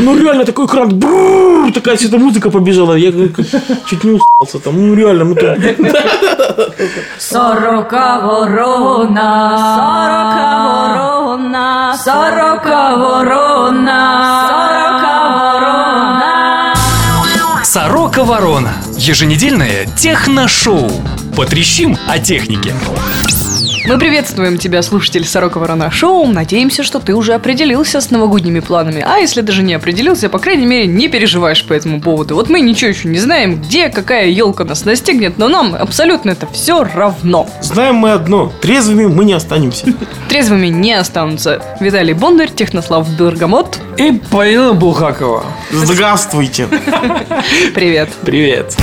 Ну реально такой экран, брррр, такая вся эта музыка побежала. Я чуть не устался там. Ну реально, мы тут... Сорока ворона, сорока ворона, сорока ворона, сорока ворона. Сорока Ворона. Еженедельное техношоу. Потрещим о технике. Мы приветствуем тебя, слушатель Сорока Ворона Шоу. Надеемся, что ты уже определился с новогодними планами. А если даже не определился, по крайней мере, не переживаешь по этому поводу. Вот мы ничего еще не знаем, где какая елка нас настигнет, но нам абсолютно это все равно. Знаем мы одно, трезвыми мы не останемся. Трезвыми не останутся Виталий Бондарь, Технослав Бергамот. И Полина Булгакова. Здравствуйте. Привет. Привет.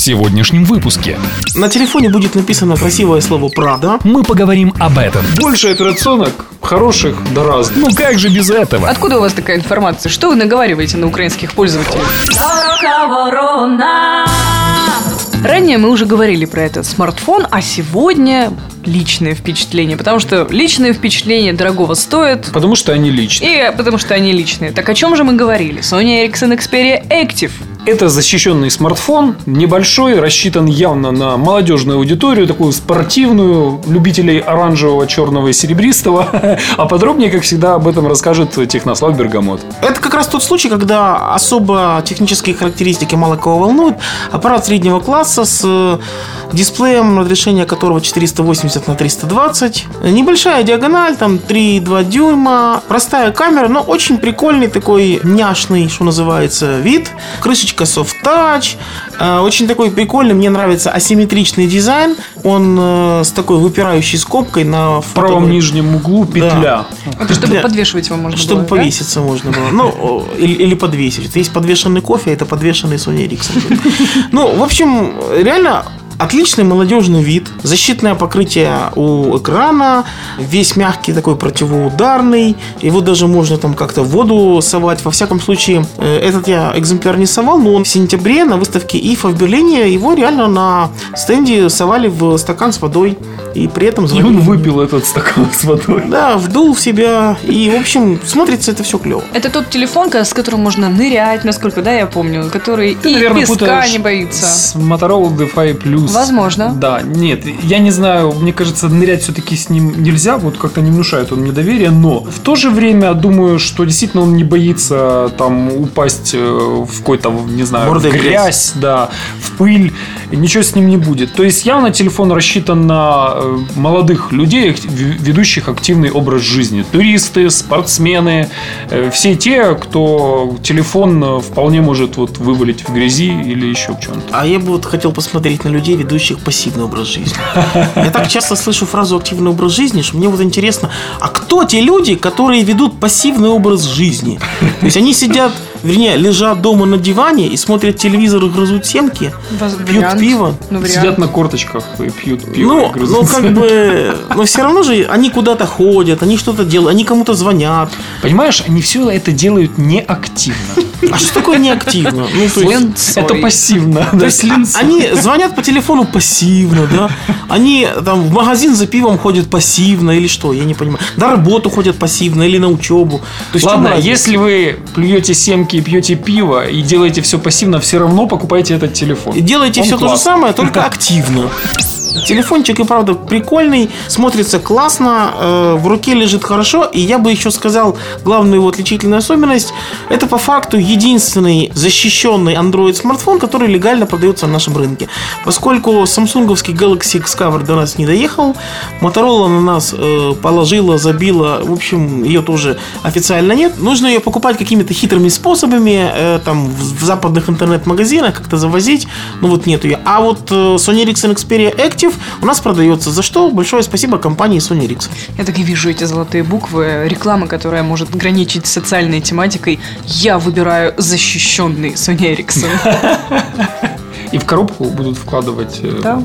В сегодняшнем выпуске На телефоне будет написано красивое слово «Правда». мы поговорим об этом. Больше операционок хороших да разных. Ну как же без этого? Откуда у вас такая информация? Что вы наговариваете на украинских пользователей? Ранее мы уже говорили про этот смартфон, а сегодня личные впечатления, потому что личные впечатления дорогого стоят, Потому что они личные. и потому что они личные. Так о чем же мы говорили? Sony Ericsson Xperia Active. Это защищенный смартфон, небольшой, рассчитан явно на молодежную аудиторию, такую спортивную, любителей оранжевого, черного и серебристого. А подробнее, как всегда, об этом расскажет Технослав Бергамот. Это как раз тот случай, когда особо технические характеристики мало кого волнуют. Аппарат среднего класса с э, дисплеем, разрешение которого 480 на 320. Небольшая диагональ, там 3,2 дюйма. Простая камера, но очень прикольный такой няшный, что называется, вид. Крышечка soft touch. Э, Очень такой прикольный, мне нравится асимметричный дизайн. Он э, с такой выпирающей скобкой на В правом фото- нижнем углу петля. Это чтобы Да. подвешивать его можно чтобы было, да? повеситься можно было. Ну, или, или подвесить. Вот Есть подвешенный кофе, а это подвешенный Sony Ericsson. Ну, в общем, реально Отличный молодежный вид, защитное покрытие у экрана, весь мягкий такой противоударный, его даже можно там как-то в воду совать. Во всяком случае, э, этот я экземпляр не совал, но он в сентябре на выставке ИФА в Берлине. Его реально на стенде совали в стакан с водой и при этом И звонили. он выпил этот стакан с водой. Да, вдул в себя. И, в общем, смотрится это все клево. Это тот телефон, с которым можно нырять, насколько, да, я помню, который Ты, и наверное, песка не боится. С Motorola DeFi Plus. Возможно. Да, нет, я не знаю, мне кажется, нырять все-таки с ним нельзя, вот как-то не внушает он мне доверия, но в то же время думаю, что действительно он не боится там упасть э, в какой-то, не знаю, Мордой в грязь. грязь, да, в пыль, и ничего с ним не будет. То есть явно телефон рассчитан на э, молодых людей, ведущих активный образ жизни. Туристы, спортсмены, э, все те, кто телефон э, вполне может вот вывалить в грязи или еще в чем-то. А я бы вот хотел посмотреть на людей, ведущих пассивный образ жизни. Я так часто слышу фразу активный образ жизни, что мне вот интересно, а кто те люди, которые ведут пассивный образ жизни? То есть они сидят, вернее, лежат дома на диване и смотрят телевизор и грызут семки, Воз- пьют пиво. Ну, вариант. Сидят на корточках и пьют пиво. и Ну, грызут ну, как бы, но все равно же они куда-то ходят, они что-то делают, они кому-то звонят. Понимаешь, они все это делают неактивно. А что такое неактивно? Ну, то есть. Это пассивно. То есть они звонят по телефону пассивно, да? Они там в магазин за пивом ходят пассивно или что? Я не понимаю. На работу ходят пассивно или на учебу. То есть Ладно, если вы плюете семки и пьете пиво и делаете все пассивно, все равно покупайте этот телефон. И делаете Он все то же самое, только активно. Телефончик и правда прикольный, смотрится классно, э, в руке лежит хорошо, и я бы еще сказал главную его отличительную особенность, это по факту единственный защищенный Android смартфон, который легально продается на нашем рынке. Поскольку самсунговский Galaxy Xcover до нас не доехал, Motorola на нас э, положила, забила, в общем, ее тоже официально нет. Нужно ее покупать какими-то хитрыми способами, э, там в, в западных интернет-магазинах как-то завозить, ну вот нет ее. А вот э, Sony Ericsson Xperia Active у нас продается, за что большое спасибо компании Sony Ericsson. Я так и вижу эти золотые буквы, реклама, которая может граничить с социальной тематикой. Я выбираю защищенный Sony Ericsson. И в коробку будут вкладывать... э, Да.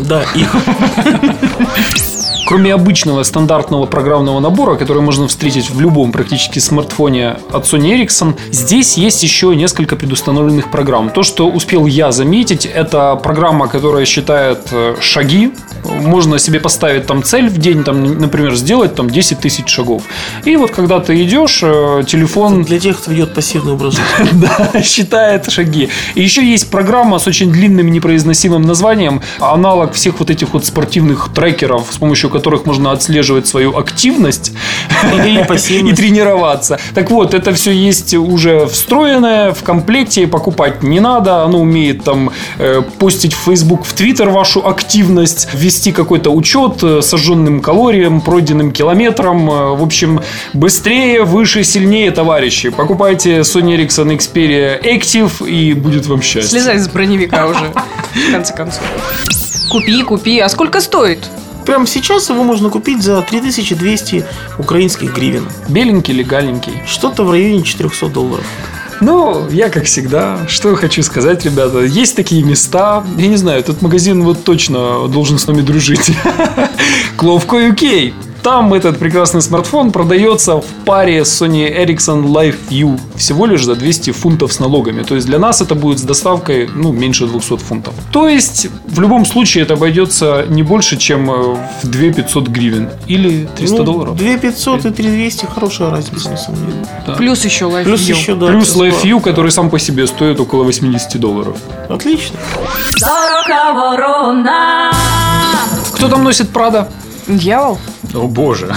Да, их. Кроме обычного стандартного программного набора, который можно встретить в любом практически смартфоне от Sony Ericsson, здесь есть еще несколько предустановленных программ. То, что успел я заметить, это программа, которая считает э, шаги. Можно себе поставить там цель в день, там, например, сделать там 10 тысяч шагов. И вот когда ты идешь, э, телефон Для тех, кто ведет пассивный образ жизни. да, считает шаги. И еще есть программа с очень длинным непроизносимым названием, аналог всех вот этих вот спортивных трекеров, с помощью которых можно отслеживать свою активность Или и тренироваться. Так вот, это все есть уже встроенное в комплекте, покупать не надо. Оно умеет там э, постить в Facebook, в Twitter вашу активность, ввести какой-то учет э, сожженным калориям, пройденным километрам. Э, В общем, быстрее, выше, сильнее, товарищи. Покупайте Sony Ericsson Xperia Active и будет вам счастье. Слезай с броневика уже, в конце концов. Купи, купи. А сколько стоит? Прямо сейчас его можно купить за 3200 украинских гривен. Беленький, легальненький. Что-то в районе 400 долларов. Ну, я как всегда, что хочу сказать, ребята, есть такие места, я не знаю, этот магазин вот точно должен с нами дружить. Кловко UK. Там этот прекрасный смартфон продается в паре с Sony Ericsson Live View всего лишь за 200 фунтов с налогами. То есть для нас это будет с доставкой ну, меньше 200 фунтов. То есть в любом случае это обойдется не больше, чем э, в 2 500 гривен или 300 Ну, долларов. 2500 и 3200 хорошая разница, на самом деле. Плюс еще лайф Плюс еще, да. Плюс Live View, который сам по себе стоит около 80 долларов. Отлично. Кто там носит Прада? Дьявол? О боже.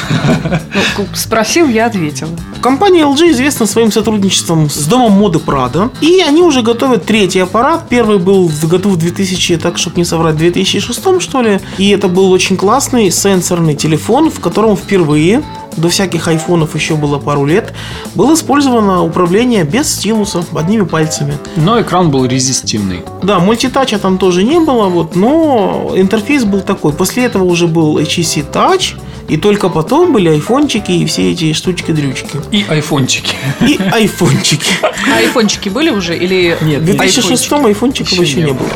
Ну, спросил, я ответила. Компания LG известна своим сотрудничеством с домом моды Prada. И они уже готовят третий аппарат. Первый был в году в 2000, так чтобы не соврать, 2006 что ли. И это был очень классный сенсорный телефон, в котором впервые до всяких айфонов еще было пару лет, было использовано управление без стилуса, одними пальцами. Но экран был резистивный. Да, мультитача там тоже не было, вот, но интерфейс был такой. После этого уже был HTC Touch, и только потом были айфончики и все эти штучки-дрючки. И айфончики. И айфончики. А айфончики были уже или Нет, В 2006 айфончиков Еще еще не не было.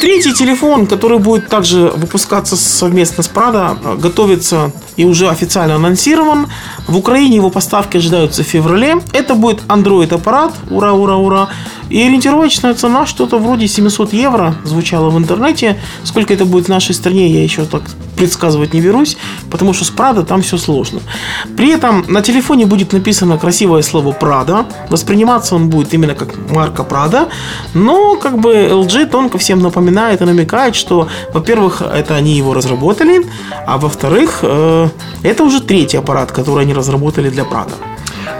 Третий телефон, который будет также выпускаться совместно с Prada, готовится и уже официально анонсирован. В Украине его поставки ожидаются в феврале. Это будет Android аппарат. Ура, ура, ура. И ориентировочная цена что-то вроде 700 евро звучало в интернете. Сколько это будет в нашей стране, я еще так предсказывать не берусь, потому что с Prada там все сложно. При этом на телефоне будет написано красивое слово Prada. Восприниматься он будет именно как марка Prada. Но как бы LG тонко всем напоминает и намекает, что, во-первых, это они его разработали, а во-вторых, э, это уже третий аппарат, который они разработали для Prada.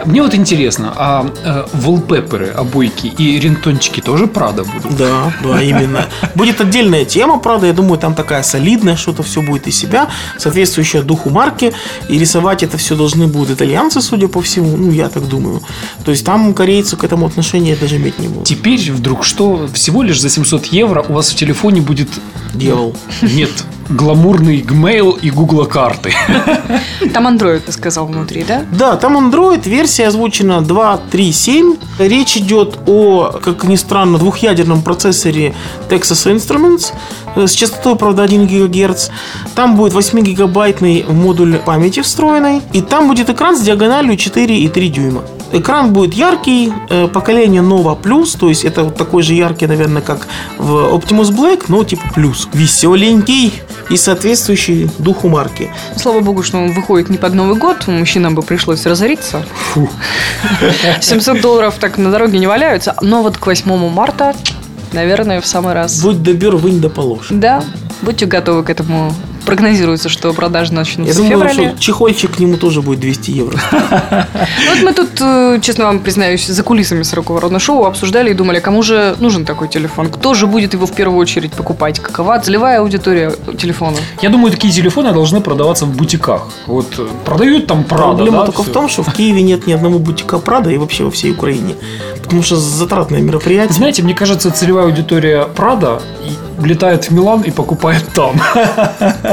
Мне вот интересно, а э, wallpaperы, обойки и рингтончики тоже Прада будут? Да, да, именно. Будет отдельная тема, правда, я думаю, там такая солидная, что-то все будет из себя, соответствующая духу марки, и рисовать это все должны будут итальянцы, судя по всему, ну, я так думаю. То есть там корейцы к этому отношения даже иметь не будут. Теперь вдруг что? Всего лишь за 700 евро у вас в телефоне будет... Дьявол. Нет, гламурный Gmail и Google карты. Там Android, ты сказал, внутри, да? Да, там Android, версия озвучена 2.3.7. Речь идет о, как ни странно, двухъядерном процессоре Texas Instruments э, с частотой, правда, 1 ГГц. Там будет 8-гигабайтный модуль памяти встроенный. И там будет экран с диагональю 4,3 дюйма. Экран будет яркий, э, поколение Nova Plus, то есть это вот такой же яркий, наверное, как в Optimus Black, но типа плюс. Веселенький и соответствующий духу марки. Слава богу, что он выходит не под Новый год, мужчинам бы пришлось разориться. 700 долларов так на дороге не валяются, но вот к 8 марта, наверное, в самый раз. Будь добер, вынь да положь. Да, будьте готовы к этому. Прогнозируется, что продажи Я начнутся в думаю, феврале. что чехольчик к нему тоже будет 200 евро. Ну, Вот мы тут, э, честно вам признаюсь, за кулисами сорокового рода шоу обсуждали и думали, кому же нужен такой телефон, кто же будет его в первую очередь покупать, какова целевая аудитория телефона. Я думаю, такие телефоны должны продаваться в бутиках. Вот э, продают там Прада, Проблема да, только в том, что в Киеве нет ни одного бутика Прада и вообще во всей Украине. Потому что затратное мероприятие. Знаете, мне кажется, целевая аудитория Прада и летает в Милан и покупает там.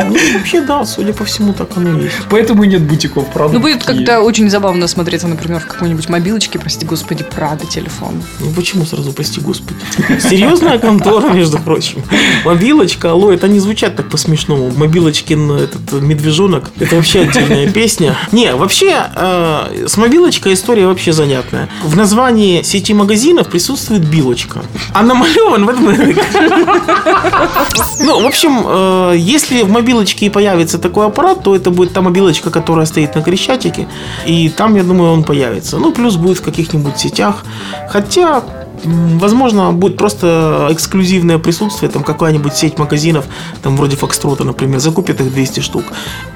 Ну, вообще, да, судя по всему, так оно и есть. Поэтому и нет бутиков, правда? Ну, будет как-то очень забавно смотреться, например, в какой-нибудь мобилочке, прости господи, Прада телефон. Ну почему сразу, прости господи? Серьезная контора, между прочим. Мобилочка, алло, это не звучат так по-смешному. Мобилочкин этот медвежонок, это вообще отдельная песня. Не, вообще, э, с мобилочкой история вообще занятная. В названии сети магазинов присутствует билочка. А намалеван в этом... Ну, в общем, э, если в мобилочке появится такой аппарат, то это будет та мобилочка, которая стоит на Крещатике. И там, я думаю, он появится. Ну, плюс будет в каких-нибудь сетях. Хотя, возможно, будет просто эксклюзивное присутствие, там какая-нибудь сеть магазинов, там вроде Фокстрота, например, закупит их 200 штук.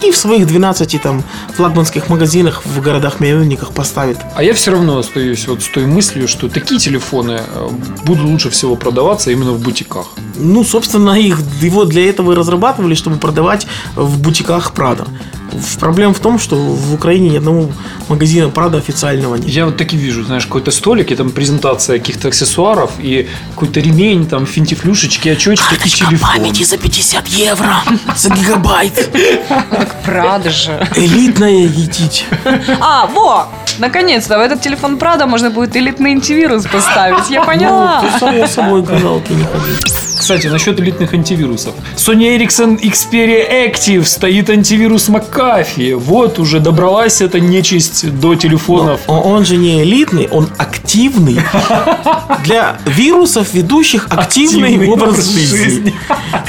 И в своих 12 там флагманских магазинах в городах-миллионниках поставит. А я все равно остаюсь вот с той мыслью, что такие телефоны э, будут лучше всего продаваться именно в бутиках. Ну, собственно, их, его для этого и разрабатывали, чтобы продавать в бутиках Прада. В- Проблема в том, что в Украине ни одного магазина Прада официального нет. Я вот так и вижу, знаешь, какой-то столик, и там презентация каких-то аксессуаров, и какой-то ремень, там финтифлюшечки, очечки и телефон. за 50 евро, за гигабайт. Прада же. Элитная едить. А, во! Наконец-то в этот телефон Прада можно будет элитный антивирус поставить. Я Ну, поняла. ты само собой газалки не ходи. Кстати, насчет элитных антивирусов. Sony Ericsson Xperia Active стоит антивирус McAfee. Вот уже добралась эта нечисть до телефонов. О- Он же не элитный, он активный. Для вирусов, ведущих активный, Активный образ образ жизни. жизни.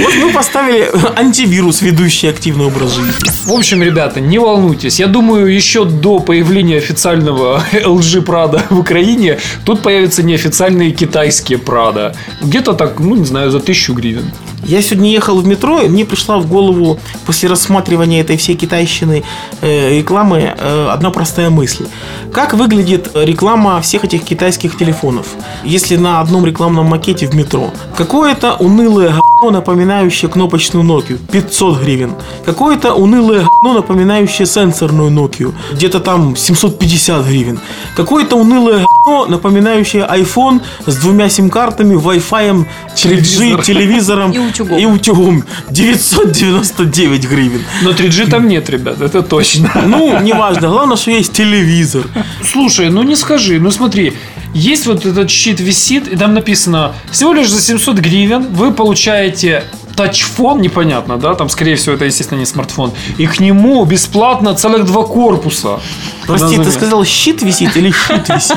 Вот мы поставили антивирус, ведущий активный образ жизни. В общем, ребята, не волнуйтесь. Я думаю, еще до появления официального LG Prada в Украине тут появятся неофициальные китайские Prada. Где-то так, ну, не знаю, за тысячу гривен. Я сегодня ехал в метро, и мне пришла в голову после рассматривания этой всей китайщины э, рекламы э, одна простая мысль. Как выглядит реклама всех этих китайских телефонов, если на одном рекламном макете в метро? Какое-то унылое говно, напоминающее кнопочную Nokia, 500 гривен. Какое-то унылое говно, напоминающее сенсорную Nokia, где-то там 750 гривен. Какое-то унылое говно, напоминающее iPhone с двумя сим-картами, Wi-Fi, 3G, Телевизор. телевизором утюгом. и утюгом. 999 гривен. Но 3G там нет, ребят, это точно. Ну, неважно, главное, что есть телевизор. Слушай, ну не скажи, ну смотри, есть вот этот щит висит, и там написано, всего лишь за 700 гривен вы получаете тачфон, непонятно, да, там, скорее всего, это, естественно, не смартфон, и к нему бесплатно целых два корпуса. Прости, ты сказал, щит висит или щит висит?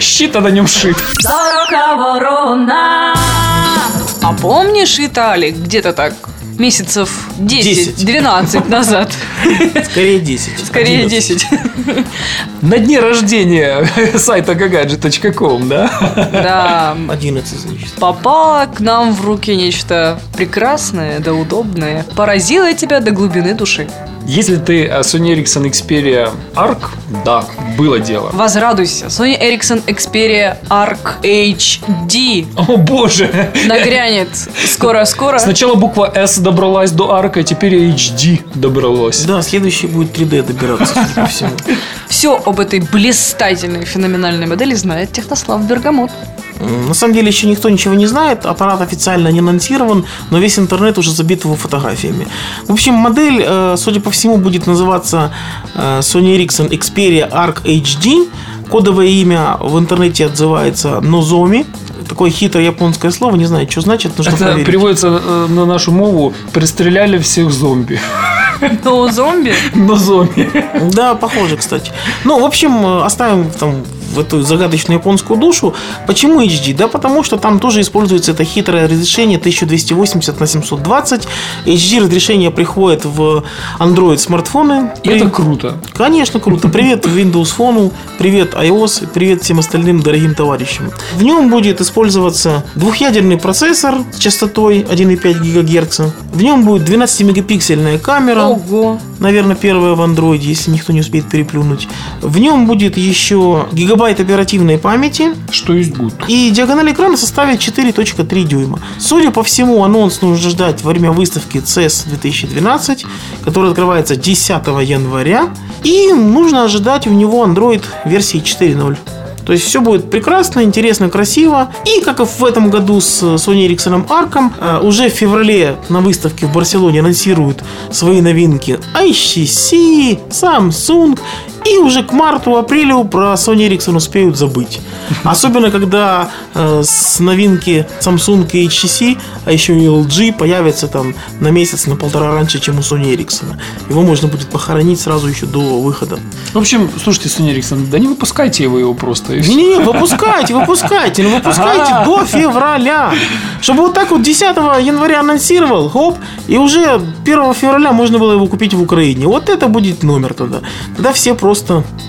Щит, а на нем шит. Сорока ворона. А помнишь, Виталик, где-то так месяцев 10. 10-12 назад. Скорее 10. Скорее 11. 10. На дне рождения сайта gagadget.com, да? Да. 11, значит. Попало к нам в руки нечто прекрасное да удобное. Поразило тебя до глубины души. Если ты э, Sony Ericsson Xperia Arc, да, было дело. Возрадуйся. Sony Ericsson Xperia Arc HD О боже! нагрянет скоро-скоро. Сначала буква S добралась до арка, а теперь HD добралась. Да, следующий будет 3D добираться, судя по всему. Все об этой блистательной феноменальной модели знает Технослав Бергамот. На самом деле еще никто ничего не знает, аппарат официально не анонсирован, но весь интернет уже забит его фотографиями. В общем, модель, э, судя по всему, будет называться э, Sony Ericsson Xperia Arc HD. Кодовое имя в интернете отзывается Nozomi. Такое хитрое японское слово, не знаю, что значит, нужно Это проверить. переводится э, на нашу мову «Пристреляли всех зомби». Но зомби? На зомби. Да, похоже, кстати. Ну, в общем, э, оставим там в эту загадочную японскую душу. Почему HD? Да потому что там тоже используется это хитрое разрешение 1280 на 720. HD разрешение приходит в Android смартфоны. И это круто. Конечно, круто. Привет Windows Phone, привет iOS, привет всем остальным дорогим товарищам. В нем будет использоваться двухъядерный процессор с частотой 1,5 ГГц. В нем будет 12-мегапиксельная камера. Ого. Наверное, первая в андроиде, если никто не успеет переплюнуть. В нем будет еще гигабайт оперативной памяти. Что есть будет. И диагональ экрана составит 4.3 дюйма. Судя по всему, анонс нужно ждать во время выставки CES 2012, которая открывается 10 января. И нужно ожидать у него Android версии 4.0. То есть все будет прекрасно, интересно, красиво. И как и в этом году с Sony Ericsson Arcom, э, уже в феврале на выставке в Барселоне анонсируют свои новинки HTC, Samsung и уже к марту-апрелю про Sony Ericsson успеют забыть. Особенно, когда э, с новинки Samsung и HTC, а еще и LG появятся там на месяц, на полтора раньше, чем у Sony Ericsson. Его можно будет похоронить сразу еще до выхода. В общем, слушайте, Sony Ericsson, да не выпускайте его, его просто. Не-не-не, выпускайте, выпускайте, но выпускайте Ага. до февраля. Чтобы вот так вот 10 января анонсировал, хоп, и уже 1 февраля можно было его купить в Украине. Вот это будет номер тогда. Тогда все просто...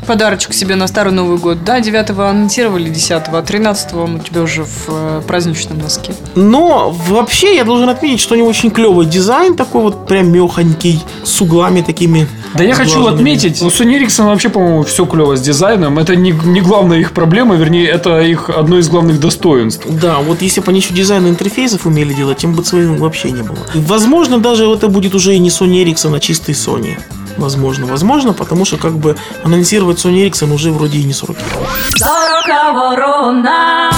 Подарочек себе на Старый Новый год. Да, 9 анонсировали, 10 а 13 он у тебя уже в э, праздничном носке. Но вообще я должен отметить, что у него очень клевый дизайн, такой вот прям мехонький, с углами такими. Да я хочу отметить, у Sony Ericsson вообще, по-моему, все клево с дизайном. Это не, не главная их проблема, вернее, это их одно из главных достоинств. Да, вот если бы они еще дизайн интерфейсов умели делать, тем бы своим вообще не было. Возможно, даже это будет уже и не Sony Ericsson, а чистый Sony. Возможно, возможно, потому что как бы анонсировать Sony Ericsson уже вроде и не 40 Сорока ворона.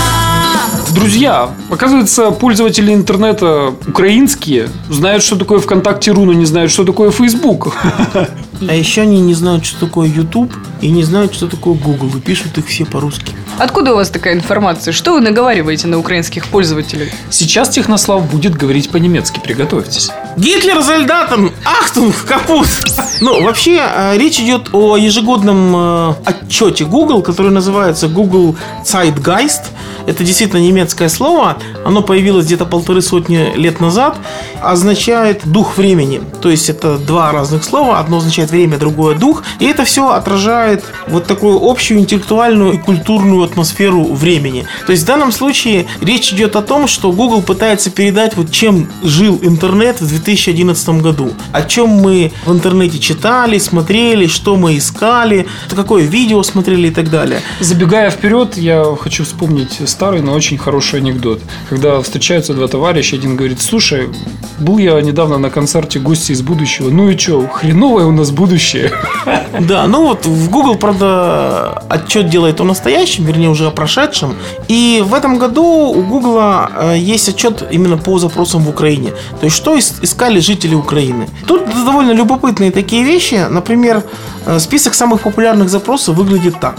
Друзья, оказывается, пользователи интернета украинские знают, что такое ВКонтакте.ру, но не знают, что такое Facebook. А еще они не знают, что такое YouTube, и не знают, что такое Google, и пишут их все по-русски. Откуда у вас такая информация? Что вы наговариваете на украинских пользователей? Сейчас Технослав будет говорить по-немецки, приготовьтесь. Гитлер Soldaten! Achtung! Kaputt! Ну, вообще, э, речь идет о ежегодном э, отчете Google, который называется Google Zeitgeist. Это действительно немецкое слово. Оно появилось где-то полторы сотни лет назад. Означает дух времени. То есть это два разных слова. Одно означает время, другое дух. И это все отражает вот такую общую интеллектуальную и культурную атмосферу времени. То есть в данном случае речь идет о том, что Google пытается передать вот чем жил интернет в 2011 году. О чем мы в интернете читали, смотрели, что мы искали, какое видео смотрели и так далее. Забегая вперед, я хочу вспомнить старый, но очень хороший анекдот. Когда встречаются два товарища, один говорит, слушай, был я недавно на концерте гости из будущего, ну и что, хреновое у нас будущее. Да, ну вот в Google, правда, отчет делает о настоящем, вернее уже о прошедшем. И в этом году у Google э, есть отчет именно по запросам в Украине. То есть что ис- искали жители Украины. Тут довольно любопытные такие вещи. Например, э, список самых популярных запросов выглядит так.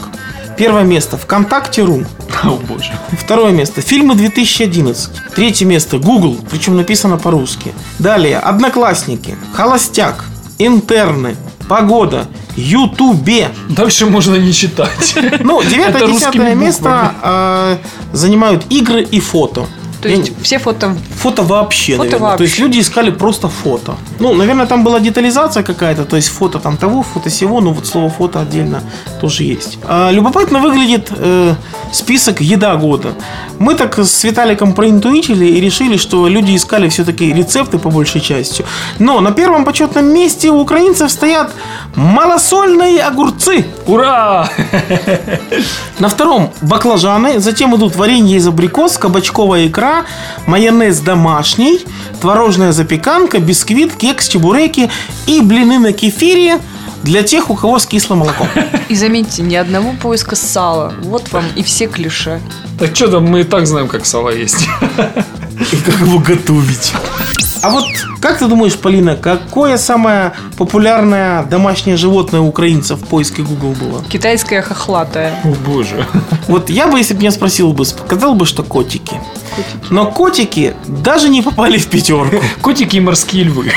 Первое место ВКонтакте.ру. О боже. Второе место фильмы 2011. Третье место Google, причем написано по-русски. Далее Одноклассники, Холостяк, Интерны, Погода, Ютубе. Дальше можно не читать. Ну, Это девятое, русскими десятое буквами. место э, занимают игры и фото. То Я есть все фото... Фото вообще, Фото наверное. То есть вообще. люди искали просто фото. Ну, наверное, там была детализация какая-то, то есть фото там того, фото сего, но вот слово фото отдельно тоже есть. А, любопытно выглядит э, список еда года. Мы так с Виталиком проинтуитили и решили, что люди искали все-таки рецепты по большей части. Но на первом почетном месте у украинцев стоят малосольные огурцы. Ура! На втором баклажаны, затем идут варенье из абрикос, кабачковая икра, майонез домашний, творожная запеканка, бисквит, кекс, чебуреки и блины на кефире для тех, у кого с кислым молоком. И заметьте, ни одного поиска сала. Вот вам и все клише. Так что там, мы и так знаем, как сало есть. И как его готовить. А вот как ты думаешь, Полина, какое самое популярное домашнее животное у украинцев в поиске Google было? Китайская хохлатая. О боже. Вот я бы, если бы меня спросил бы, сказал бы, что котики. Но котики даже не попали в пятерку. Котики и морские львы.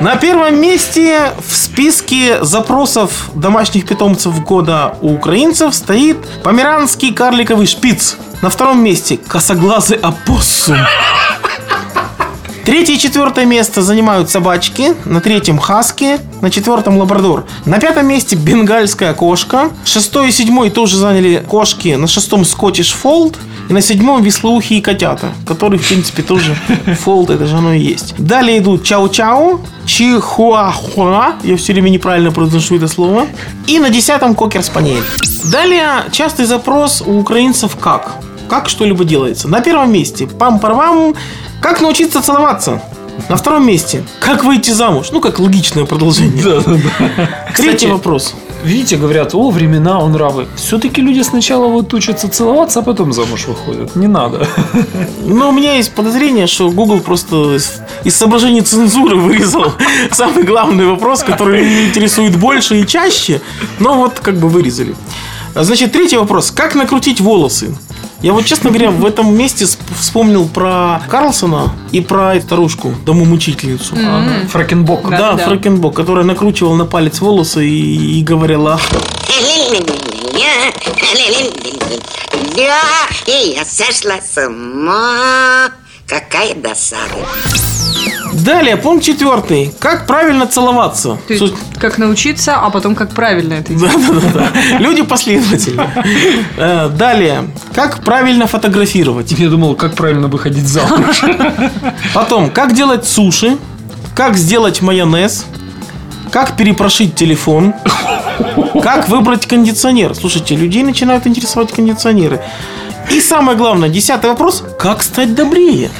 На первом месте в списке запросов домашних питомцев года у украинцев стоит померанский карликовый шпиц. На втором месте косоглазый опоссум. Третье и четвертое место занимают собачки, на третьем хаски, на четвертом лабрадор. На пятом месте бенгальская кошка. Шестой и седьмой тоже заняли кошки, на шестом скотиш фолд. И на седьмом веслоухие котята, которые, в принципе, тоже фолд, это же оно и есть. Далее идут чау-чау, чихуахуа, я все время неправильно произношу это слово. И на десятом кокер-спаниель. Далее частый запрос у украинцев как? Как что-либо делается? На первом месте пам-парвам как научиться целоваться? На втором месте. Как выйти замуж? Ну, как логичное продолжение. Третий Кстати, вопрос. Видите, говорят, о, времена, он нравы. Все-таки люди сначала вот учатся целоваться, а потом замуж выходят. Не надо. Но у меня есть подозрение, что Google просто из, из соображений цензуры вырезал самый главный вопрос, который меня интересует больше и чаще, но вот как бы вырезали. Значит, третий вопрос. Как накрутить волосы? Я вот, честно говоря, в этом месте сп- вспомнил про Карлсона и про эту старушку, домомучительницу. Фракенбок. Да. Да, да. Фрэкенбок, которая накручивала на палец волосы и, и говорила и я сошла с ума. Какая досада. Далее, пункт четвертый. Как правильно целоваться? То есть, Суть- как научиться, а потом как правильно это делать. Да, да, да, да. Люди последовательны. Э, Далее, как правильно фотографировать? Я думал, как правильно выходить замуж. Потом, как делать суши? Как сделать майонез? Как перепрошить телефон? Как выбрать кондиционер? Слушайте, людей начинают интересовать кондиционеры. И самое главное, десятый вопрос. Как стать добрее?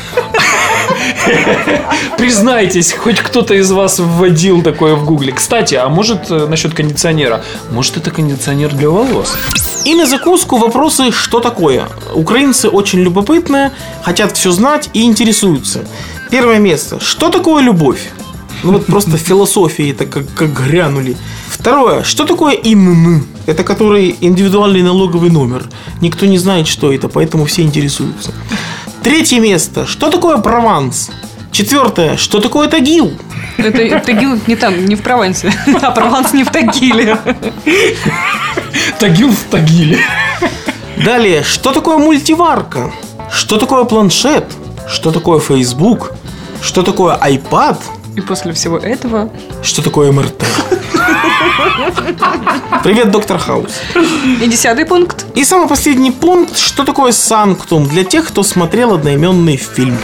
Признайтесь, хоть кто-то из вас вводил такое в гугле. Кстати, а может э, насчет кондиционера? Может это кондиционер для волос? И на закуску вопросы «что такое?». Украинцы очень любопытные, хотят все знать и интересуются. Первое место. Что такое любовь? Ну вот просто философии это как, как грянули. Второе. Что такое ИНН? Это который индивидуальный налоговый номер. Никто не знает, что это, поэтому все интересуются. Третье место. Что такое Прованс? Четвертое. Что такое Тагил? Это Тагил не там, не в Провансе, а Прованс не в Тагиле. Тагил в Тагиле. Далее. Что такое мультиварка? Что такое планшет? Что такое Facebook? Что такое iPad? И после всего этого Что такое МРТ? Привет, доктор Хаус. и десятый пункт. И самый последний пункт, что такое санктум для тех, кто смотрел одноименный фильм.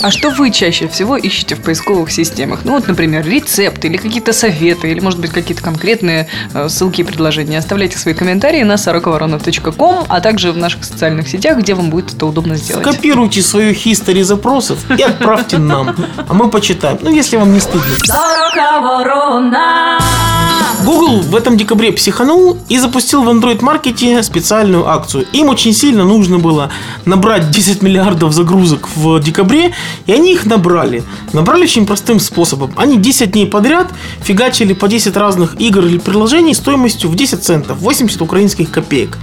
А что вы чаще всего ищете в поисковых системах? Ну вот, например, рецепты или какие-то советы, или, может быть, какие-то конкретные э, ссылки и предложения. Оставляйте свои комментарии на сороковоронов.ком, а также в наших социальных сетях, где вам будет это удобно сделать. Копируйте свою хистори запросов и отправьте нам, а мы почитаем. Ну, если вам не стыдно. Google в этом декабре психанул и запустил в Android маркете специальную акцию. Им очень сильно нужно было набрать 10 миллиардов загрузок в декабре, и они их набрали. Набрали очень простым способом. Они 10 дней подряд фигачили по 10 разных игр или приложений стоимостью в 10 центов, 80 украинских копеек.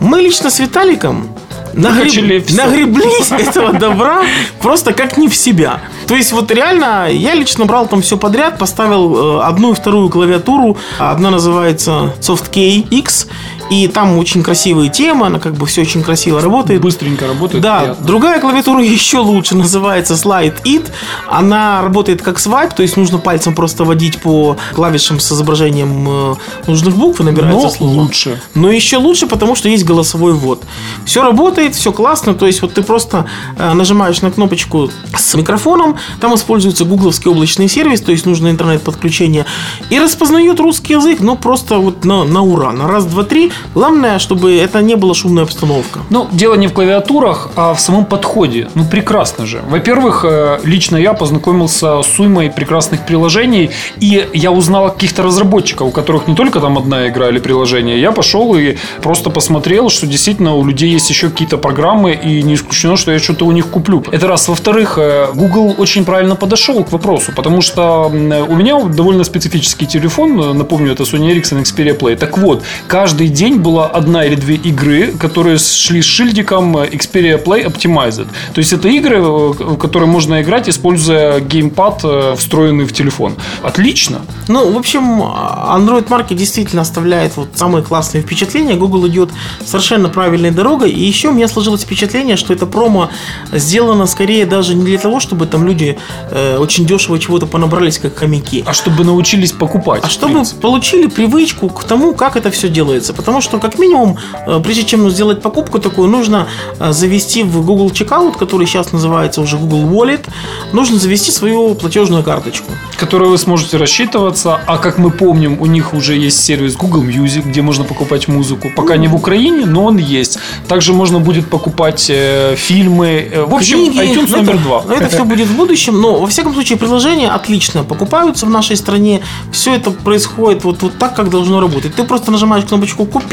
Мы лично с Виталиком нагреб- нагреблись этого добра просто как не в себя. То есть вот реально я лично брал там все подряд, поставил э, одну и вторую клавиатуру. Одна называется SoftKey X, и там очень красивые темы, она как бы все очень красиво работает. Быстренько работает. Да, приятно. другая клавиатура еще лучше, называется Slide It. Она работает как свайп, то есть нужно пальцем просто водить по клавишам с изображением э, нужных букв и набирается Но слово. лучше. Но еще лучше, потому что есть голосовой ввод. Все работает, все классно. То есть вот ты просто э, нажимаешь на кнопочку с микрофоном, там используется гугловский облачный сервис, то есть нужно интернет-подключение, и распознает русский язык, ну просто вот на, на ура, на раз, два, три. Главное, чтобы это не была шумная обстановка. Ну, дело не в клавиатурах, а в самом подходе. Ну, прекрасно же. Во-первых, э, лично я познакомился с уймой прекрасных приложений, и я узнал каких-то разработчиков, у которых не только там одна игра или приложение. Я пошел и просто посмотрел, что действительно у людей есть еще какие-то программы, и не исключено, что я что-то у них куплю. Это раз. Во-вторых, э, Google очень правильно подошел к вопросу, потому что м, у меня довольно специфический телефон, э, напомню, это Sony Ericsson Xperia Play. Так вот, каждый день была одна или две игры, которые шли с шильдиком э, Xperia Play Optimized. То есть это игры, э, в которые можно играть, используя геймпад, э, встроенный в телефон. Отлично. Ну, в общем, Android Market действительно оставляет вот самые классные впечатления. Google идет совершенно правильной дорогой. И еще у меня сложилось впечатление, что это промо сделано скорее даже не для того, чтобы там люди э, очень дешево чего-то понабрались, как хомяки. А чтобы научились покупать. А чтобы получили привычку к тому, как это все делается. Потому Потому что, как минимум, э, прежде чем сделать покупку такую, нужно э, завести в Google Checkout, который сейчас называется уже Google Wallet, нужно завести свою платежную карточку. Которой вы сможете рассчитываться. А как мы помним, у них уже есть сервис Google Music, где можно покупать музыку. Пока не в Украине, но он есть. Также можно будет покупать э, фильмы. Э, В общем, Книги, iTunes ну, номер два. Это все будет в будущем, но во всяком случае приложения отлично покупаются в нашей стране. Все это происходит вот, вот так, как должно работать. Ты просто нажимаешь кнопочку «Купить»,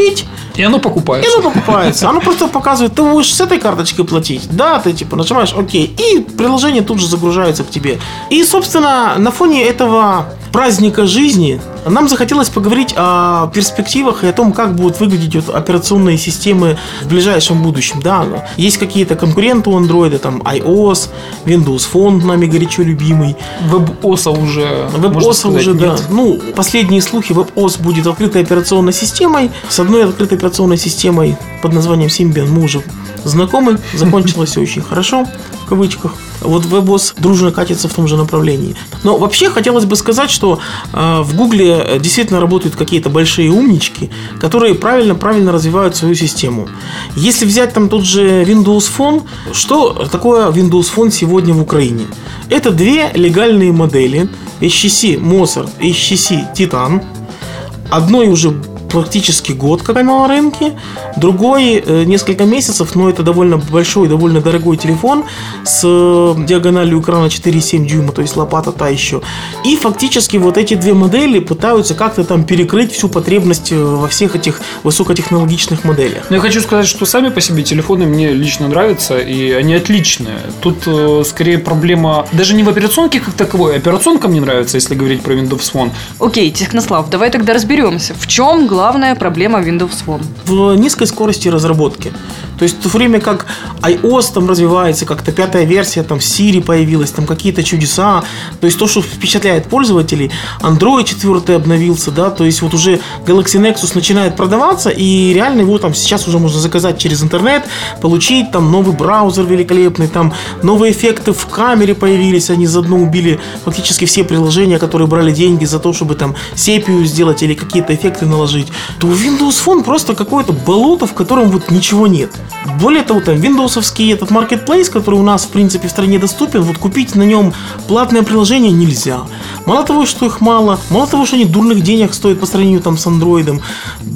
И оно и покупается. оно покупается. Оно просто показывает, ты будешь с этой карточкой платить. Да, ты типа нажимаешь «Окей», и приложение тут же загружается к тебе. И, собственно, на фоне этого праздника жизни нам захотелось поговорить о перспективах и о том, как будут выглядеть вот операционные системы в ближайшем будущем. Да, есть какие-то конкуренты у Android, там iOS, Windows Phone, нами горячо любимый. WebOS уже, WebOS уже, да. нет. Ну, последние слухи, WebOS будет открытой операционной системой. С одной открытой операционной системой под названием Symbian мы уже знакомы. Закончилось все очень хорошо, в кавычках. Вот WebOS дружно катится в том же направлении. Но вообще хотелось бы сказать, что э, в Гугле действительно работают какие-то большие умнички, которые правильно-правильно развивают свою систему. Если взять там тот же Windows Phone, что такое Windows Phone сегодня в Украине? Это две легальные модели HTC Mozart и HTC Titan. Одной уже практически год, как она на рынке, другой э, несколько месяцев, но это довольно большой, довольно дорогой телефон с э, диагональю экрана 4,7 дюйма, то есть лопата та еще. И фактически вот эти две модели пытаются как-то там перекрыть всю потребность э, во всех этих высокотехнологичных моделях. Но я хочу сказать, что сами по себе телефоны мне лично нравятся, и они отличные. Тут скорее проблема даже не в операционке как таковой. Операционка мне нравится, если говорить про Windows Phone. Окей, Технослав, давай тогда разберемся. В чем главная проблема Windows Phone? в низкой скорости разработки. То есть в то время как iOS там развивается, как-то пятая версия, там Siri появилась, там какие-то чудеса, то есть то, что впечатляет пользователей, Android 4 обновился, да, то есть вот уже Galaxy Nexus начинает продаваться, и реально его там сейчас уже можно заказать через интернет, получить там новый браузер великолепный, там новые эффекты в камере появились, они заодно убили фактически все приложения, которые брали деньги за то, чтобы там сепию сделать или какие-то эффекты наложить, то Windows Phone просто какое-то болото, в котором вот ничего нет. Более того, там виндовсовский этот marketplace, который у нас в принципе в стране доступен, вот купить на нем платное приложение нельзя. Мало того, что их мало, мало того, что они дурных денег стоят по сравнению там с андроидом,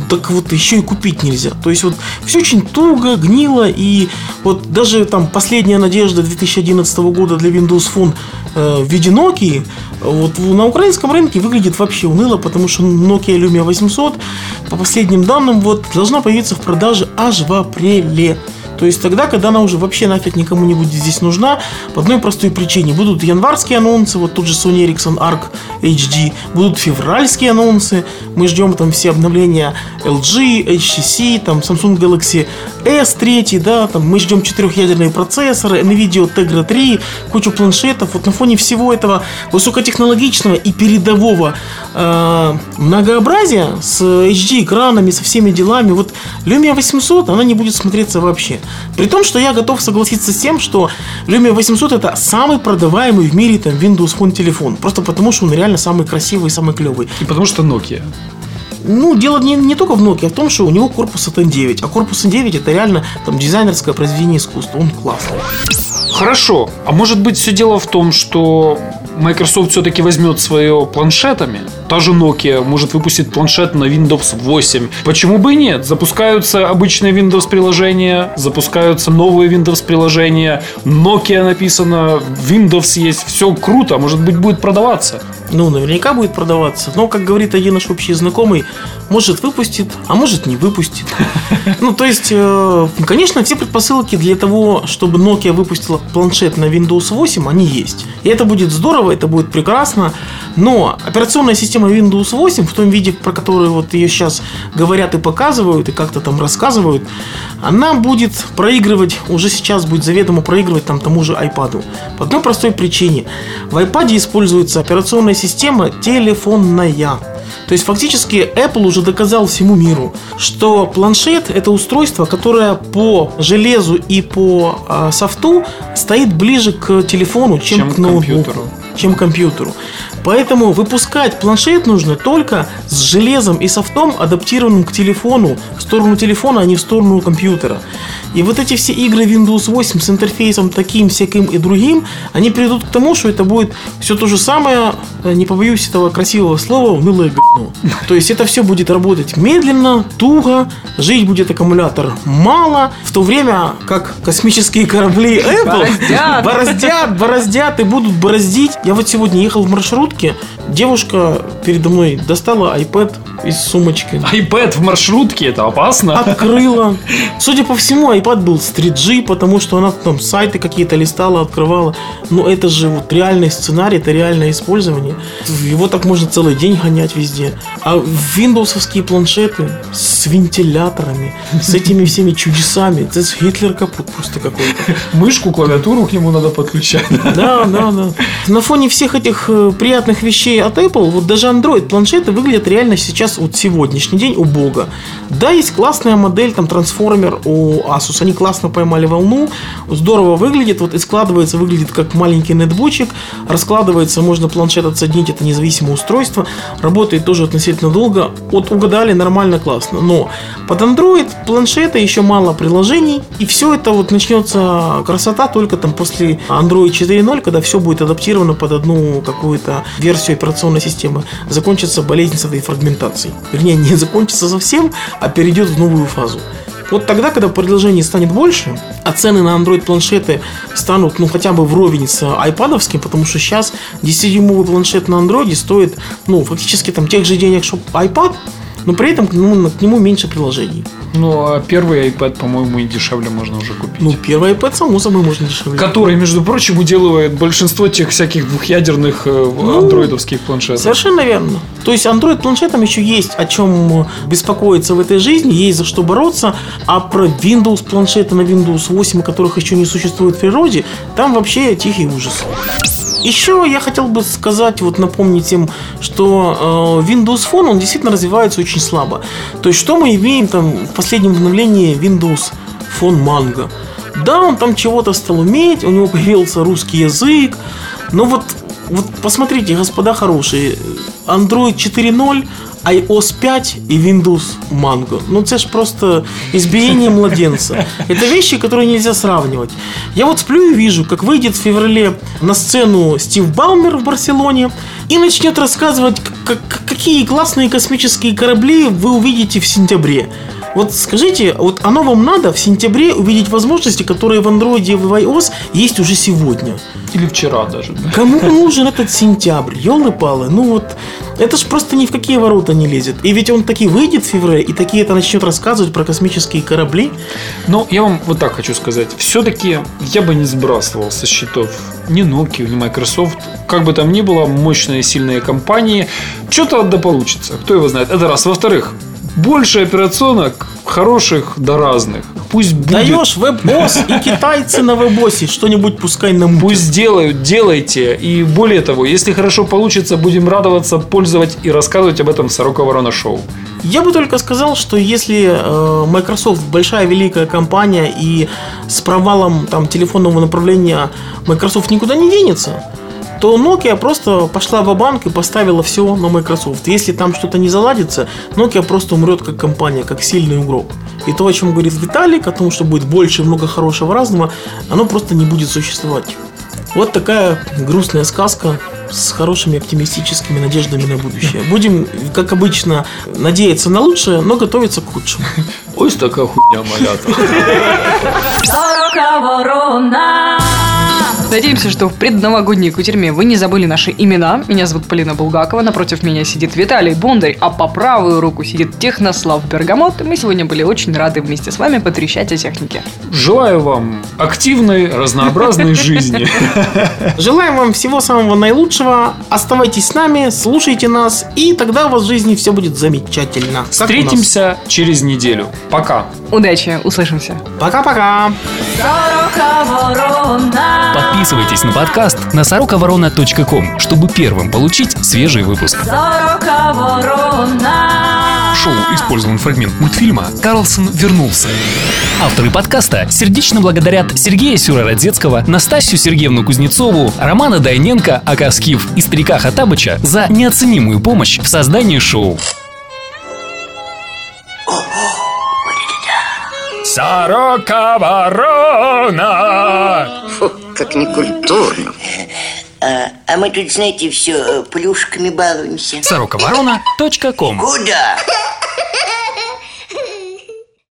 так вот еще и купить нельзя. То есть вот все очень туго, гнило и вот даже там последняя надежда 2011 года для Windows Phone в виде Nokia вот на украинском рынке выглядит вообще уныло, потому что Nokia Lumia 800 по последним данным вот должна появиться в продаже аж в апреле. То есть тогда, когда она уже вообще нафиг никому не будет здесь нужна, по одной простой причине. Будут январские анонсы, вот тут же Sony Ericsson Arc HD, будут февральские анонсы, мы ждем там все обновления LG, HTC, там Samsung Galaxy S3, да, там мы ждем четырехъядерные процессоры, NVIDIA Tegra 3, кучу планшетов. Вот на фоне всего этого высокотехнологичного и передового э, многообразия с HD экранами, со всеми делами, вот Lumia 800, она не будет смотреться вообще. При том, что я готов согласиться с тем, что Lumia 800 это самый продаваемый в мире там Windows Phone телефон. Просто потому, что он реально самый красивый и самый клевый. И потому что Nokia. Ну, дело не, не только в Nokia, а в том, что у него корпус от N9. А корпус N9 это реально там дизайнерское произведение искусства. Он классный. Хорошо. А может быть все дело в том, что Microsoft все-таки возьмет свое планшетами? Та же Nokia может выпустить планшет на Windows 8. Почему бы и нет? Запускаются обычные Windows приложения, запускаются новые Windows приложения, Nokia написано, Windows есть, все круто, может быть будет продаваться. Ну, наверняка будет продаваться. Но, как говорит один наш общий знакомый, может выпустит, а может не выпустит. Ну, то есть, э, конечно, все предпосылки для того, чтобы Nokia выпустила планшет на Windows 8, они есть. И это будет здорово, это будет прекрасно. Но операционная система Windows 8 в том виде, про который вот ее сейчас говорят и показывают, и как-то там рассказывают, она будет проигрывать, уже сейчас будет заведомо проигрывать там тому же iPad. По одной простой причине. В iPad используется операционная система телефонная. То есть фактически Apple уже доказал всему миру, что планшет это устройство, которое по железу и по э, софту стоит ближе к телефону, чем, Чем к ноутбуку, компьютеру. чем к компьютеру. Поэтому выпускать планшет нужно только с железом и софтом, адаптированным к телефону, в сторону телефона, а не в сторону компьютера. И вот эти все игры Windows 8 с интерфейсом таким, всяким и другим, они приведут к тому, что это будет все то же самое, э, не побоюсь этого красивого слова, унылое говно. То есть это все будет работать медленно, туго, жить будет аккумулятор мало, в то время как космические корабли Apple Бороздят. бороздят, бороздят и будут бороздить. Я вот сегодня ехал в маршрутке, девушка передо мной достала iPad из сумочки. iPad в маршрутке это опасно. Открыла. Судя по всему, iPad был с 3G, потому что она там сайты какие-то листала, открывала. Но это же вот реальный сценарий, это реальное использование. Его так можно целый день гонять везде. А виндовсовские планшеты с вентиляторами, с этими всеми чудесами, это Гитлер капут просто какой-то. Мышку, клавиатуру к нему надо подключать. Да, да, да. На фоне всех этих э, приятных вещей от Apple, вот даже Android планшеты выглядят реально сейчас, вот сегодняшний день, убого. Да, есть классная модель, там, трансформер у Asus, они классно поймали волну, здорово выглядит, вот и складывается, выглядит как маленький нетбучик, раскладывается, можно планшет отсоединить, это независимое устройство, работает тоже относительно долго, вот угадали, нормально, классно, но под Android планшета еще мало приложений, и все это вот начнется красота только там после Android 4.0, когда все будет адаптировано под одну какую-то версию операционной системы, закончится болезнь с этой фрагментацией. Вернее, не закончится совсем, а перейдет в новую фазу. Вот тогда, когда предложений станет больше, а цены на Android планшеты станут, ну, хотя бы вровень с айпадовским, потому что сейчас 10-дюймовый планшет на Android стоит, ну, фактически там тех же денег, что iPad, но при этом ну, к нему меньше приложений. Ну, а первый iPad, по-моему, и дешевле можно уже купить. Ну, первый iPad, само собой, можно дешевле. Который, между прочим, уделывает большинство тех всяких двухъядерных э, андроидовских планшетов. Совершенно верно. То есть Android планшетам еще есть о чем беспокоиться в этой жизни, есть за что бороться, а про Windows планшеты на Windows 8, которых еще не существует в природе, там вообще тихий ужас. Еще я хотел бы сказать, вот напомнить им, что э, Windows Phone, он действительно развивается очень слабо. То есть, что мы имеем там в последнем обновлении Windows Phone Mango? Да, он там чего-то стал уметь, у него появился русский язык, но вот, вот посмотрите, господа хорошие, Android 4.0, iOS 5 и Windows Mango. Ну, это ж просто избиение младенца. Это вещи, которые нельзя сравнивать. Я вот сплю и вижу, как выйдет в феврале на сцену Стив Балмер в Барселоне и начнет рассказывать, как- какие классные космические корабли вы увидите в сентябре. Вот скажите, вот оно вам надо в сентябре увидеть возможности, которые в Android и в iOS есть уже сегодня? Или вчера даже. да. Кому нужен этот сентябрь? Елы-палы. Ну вот, это ж просто ни в какие ворота не лезет. И ведь он таки выйдет в феврале, и таки это начнет рассказывать про космические корабли. Но я вам вот так хочу сказать. Все-таки я бы не сбрасывал со счетов ни Nokia, ни Microsoft. Как бы там ни было, мощные, сильные компании. Что-то да получится. Кто его знает. Это раз. Во-вторых, больше операционок хороших да разных. Пусть будет. Даешь веб-босс, и китайцы на веб-боссе что-нибудь пускай нам Пусть делают, делайте. И более того, если хорошо получится, будем радоваться, пользовать и рассказывать об этом Сорока Ворона Шоу. Я бы только сказал, что если э, Microsoft большая великая компания и с провалом там телефонного направления Microsoft никуда не денется, то Nokia просто пошла в банк и поставила все на Microsoft. Если там что-то не заладится, Nokia просто умрет как компания, как сильный игрок. И то, о чем говорит Виталик, о том, что будет больше много хорошего разного, оно просто не будет существовать. Вот такая грустная сказка с хорошими оптимистическими надеждами на будущее. Будем, как обычно, надеяться на лучшее, но готовиться к худшему. Ось такая хуйня малята. Надеемся, что в предновогодней кутерьме вы не забыли наши имена. Меня зовут Полина Булгакова, напротив меня сидит Виталий Бондарь, а по правую руку сидит Технослав Бергамот. Мы сегодня были очень рады вместе с вами потрещать о технике. Желаю вам активной, разнообразной жизни. Желаем вам всего самого наилучшего. Оставайтесь с нами, слушайте нас, и тогда у вас в жизни все будет замечательно. Встретимся через неделю. Пока. Удачи, услышимся. Пока-пока. Ворона. Подписывайтесь на подкаст на сороковорона.ком, чтобы первым получить свежий выпуск. В шоу использован фрагмент мультфильма «Карлсон вернулся». Авторы подкаста сердечно благодарят Сергея Сюрородецкого, Настасью Сергеевну Кузнецову, Романа Дайненко, Акаскив и Старика Хатабыча за неоценимую помощь в создании шоу. Сорока ворона! Фу, как некультурно. А, а мы тут, знаете, все плюшками балуемся. сороковорона.ком Куда?